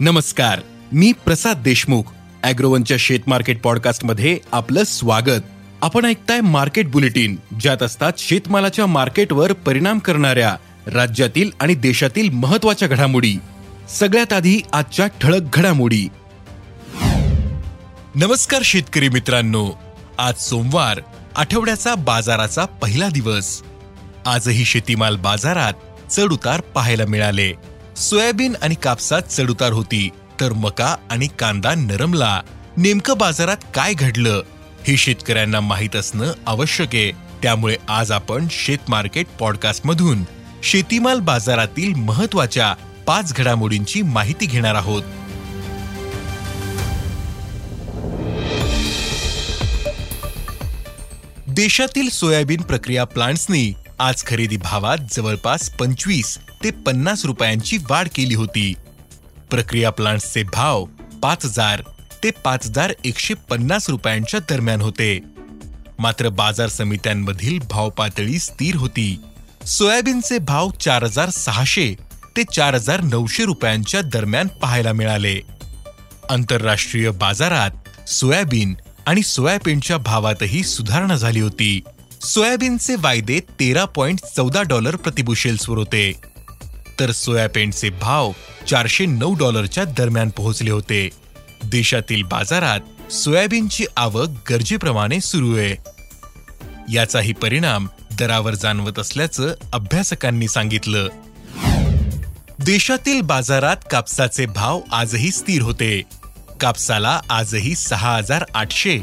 नमस्कार मी प्रसाद देशमुख अॅग्रोवनच्या शेत मार्केट पॉडकास्टमध्ये आपलं स्वागत. आपण ऐकताय मार्केट बुलेटिन ज्यात असतात शेतमालाच्या मार्केटवर परिणाम करणाऱ्या राज्यातील आणि देशातील महत्त्वाच्या घडामोडी. सगळ्यात आधी आजच्या ठळक घडामोडी. नमस्कार शेतकरी मित्रांनो आज सोमवार आठवड्याचा बाजाराचा पहिला दिवस. आजही शेतीमाल बाजारात चढ उतार पाहायला मिळाले. सोयाबीन आणि कापसात चढउतार होती तर मका आणि कांदा नरमला. नेमकं बाजारात काय घडलं हे शेतकऱ्यांना माहीत असणं आवश्यक आहे. त्यामुळे आज आपण शेत मार्केट पॉडकास्ट मधून शेतीमाल बाजारातील महत्त्वाच्या पाच घडामोडींची माहिती घेणार आहोत. देशातील सोयाबीन प्रक्रिया प्लांट्सनी आज खरेदी भावात जवळपास पंचवीस ते पन्नास रुपयांची वाढ केली होती. प्रक्रिया प्लांट्सचे भाव पाच हजार ते पाच हजार एकशे पन्नास रुपयांच्या दरम्यान होते. मात्र बाजार समित्यांमधील भाव पातळी स्थिर होती. सोयाबीनचे भाव चार हजार सहाशे ते चार हजार नऊशे रुपयांच्या दरम्यान पाहायला मिळाले. आंतरराष्ट्रीय बाजारात सोयाबीन आणि सोयाबीनच्या भावातही सुधारणा झाली होती. सोयाबीनचे वायदे तेरा पॉइंट चौदा डॉलर प्रतिबुशेल्सवर होते. तर सोयाबीनचे भाव चारशे नऊ डॉलरच्या दरम्यान पोहोचले होते. देशातील बाजारात सोयाबीनची आवक गरजेप्रमाणे सुरू आहे. याचाही परिणाम दरावर जाणवत असल्याचं अभ्यासकांनी सांगितलं. देशातील बाजारात कापसाचे भाव आजही स्थिर होते. कापसाला आजही सहा हजार आठशे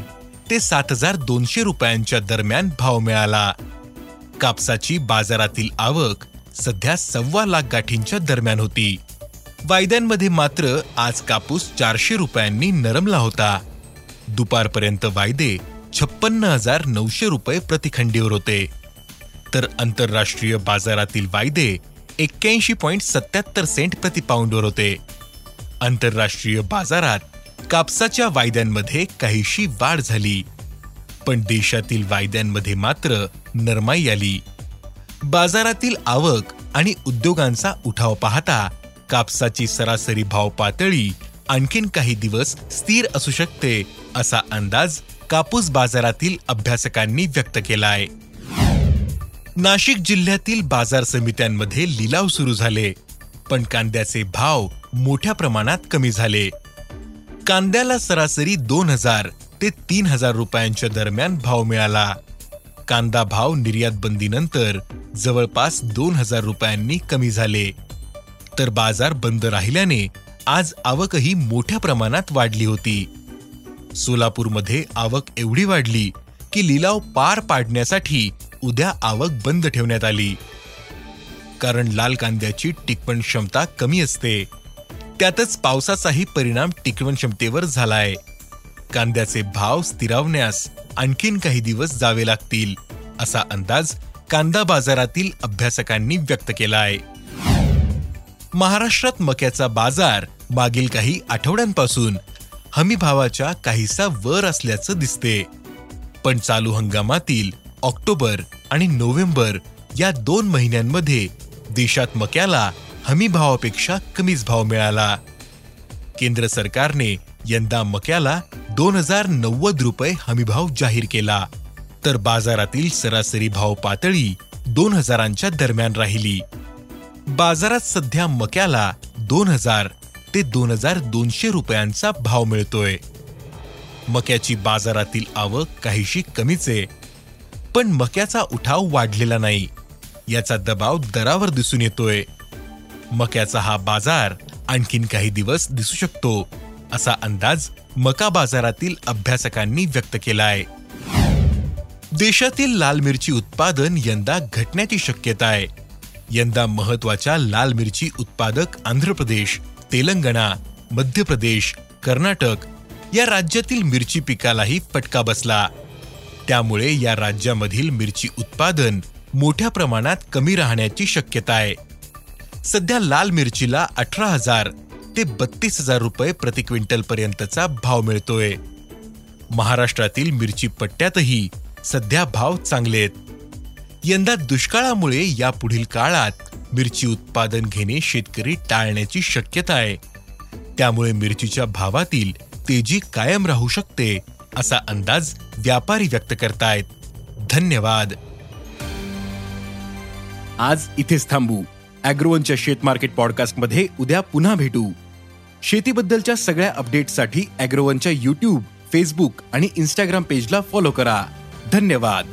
ते सात हजार दोनशे रुपयांच्या दरम्यान भाव मिळाला. कापसाची बाजारातील आवक सध्या सव्वा लाख गाठींच्या दरम्यान होती. वायद्यांमध्ये मात्र आज कापूस चारशे रुपयांनी नरमला होता. दुपारपर्यंत वायदे छप्पन्न हजार नऊशे रुपये प्रतिखंडीवर होते. तर आंतरराष्ट्रीय बाजारातील वायदे एक्क्याऐंशी पॉईंट सत्याहत्तर सेंट प्रतिपाऊंडवर होते. आंतरराष्ट्रीय बाजारात कापसाच्या वायद्यांमध्ये काहीशी वाढ झाली. पण देशातील वायद्यांमध्ये मात्र नरमाई आली. बाजारातील आवक आणि उद्योगांचा उठाव पाहता कापसाची सरासरी भाव पातळी आणखीन काही दिवस स्थिर असू शकते असा अंदाज कापूस बाजारातील अभ्यासकांनी व्यक्त केलाय. नाशिक जिल्ह्यातील बाजार समित्यांमध्ये लिलाव सुरू झाले पण कांद्याचे भाव मोठ्या प्रमाणात कमी झाले. कांद्याला सरासरी दोन हजार ते तीन हजार रुपयांच्या दरम्यान भाव मिळाला. कांदा भाव निर्यात बंदीनंतर जवळपास दोन हजार रुपयांनी कमी झाले. तर बाजार बंद राहिल्याने आज आवकही मोठ्या प्रमाणात वाढली होती. सोलापूरमध्ये आवक एवढी वाढली की लिलाव पार पाडण्यासाठी उद्या आवक बंद ठेवण्यात आली. कारण लाल कांद्याची टिकवण क्षमता कमी असते. त्यातच पावसाचाही परिणाम टिकवण क्षमतेवर झालाय. कांद्याचे भाव स्थिरावण्यास आणखीन काही दिवस जावे लागतील असा अंदाज कांदा बाजारातील अभ्यासकांनी व्यक्त केला आहे. महाराष्ट्रात मक्याचा बाजार मागील काही आठवड्यांपासून हमीभावाच्या काहीसा वर असल्याचं दिसते. पण चालू हंगामातील ऑक्टोबर आणि नोव्हेंबर या दोन महिन्यांमध्ये देशात मक्याला हमीभावापेक्षा कमीच भाव मिळाला. केंद्र सरकारने यंदा मक्याला दोन हजार नव्वद रुपये हमीभाव जाहीर केला. तर बाजारातील सरासरी भाव पातळी दोन हजारांच्या दरम्यान राहिली. बाजारात सध्या मक्याला दोन हजार ते दोन हजार दोनशे रुपयांचा भाव मिळतोय. मक्याची बाजारातील आवक काहीशी कमीच आहे पण मक्याचा उठाव वाढलेला नाही. याचा दबाव दरावर दिसून येतोय. मक्याचा हा बाजार आणखीन काही दिवस दिसू शकतो असा अंदाज मका बाजारातील अभ्यासकांनी व्यक्त केला आहे देशातील लाल मिरची उत्पादन यंदा घटण्याची शक्यता आहे. यंदा महत्त्वाच्या लाल मिरची उत्पादक आंध्र प्रदेश तेलंगणा मध्य प्रदेश कर्नाटक या राज्यातील मिरची पिकालाही फटका बसला. त्यामुळे या राज्यामधील मिरची उत्पादन मोठ्या प्रमाणात कमी राहण्याची शक्यता आहे. सध्या लाल मिरचीला अठरा हजार ते बत्तीस हजार रुपये प्रति क्विंटल पर्यंतचा भाव मिळतोय. महाराष्ट्रातील मिरची पट्ट्यातही सध्या भाव चांगले आहेत. यंदा दुष्काळामुळे या पुढील काळात मिरची उत्पादन घेणे शेतकरी टाळण्याची शक्यता आहे. त्यामुळे मिरचीच्या भावातील तेजी कायम राहू शकते असा अंदाज व्यापारी व्यक्त करतायत. धन्यवाद. आज इथेच थांबू. अॅग्रोवनच्या शेत मार्केट पॉडकास्टमध्ये उद्या पुन्हा भेटू. शेतीबद्दलच्या सगळ्या अपडेटसाठी अॅग्रोवनच्या युट्यूब फेसबुक आणि इन्स्टाग्राम पेजला फॉलो करा. धन्यवाद.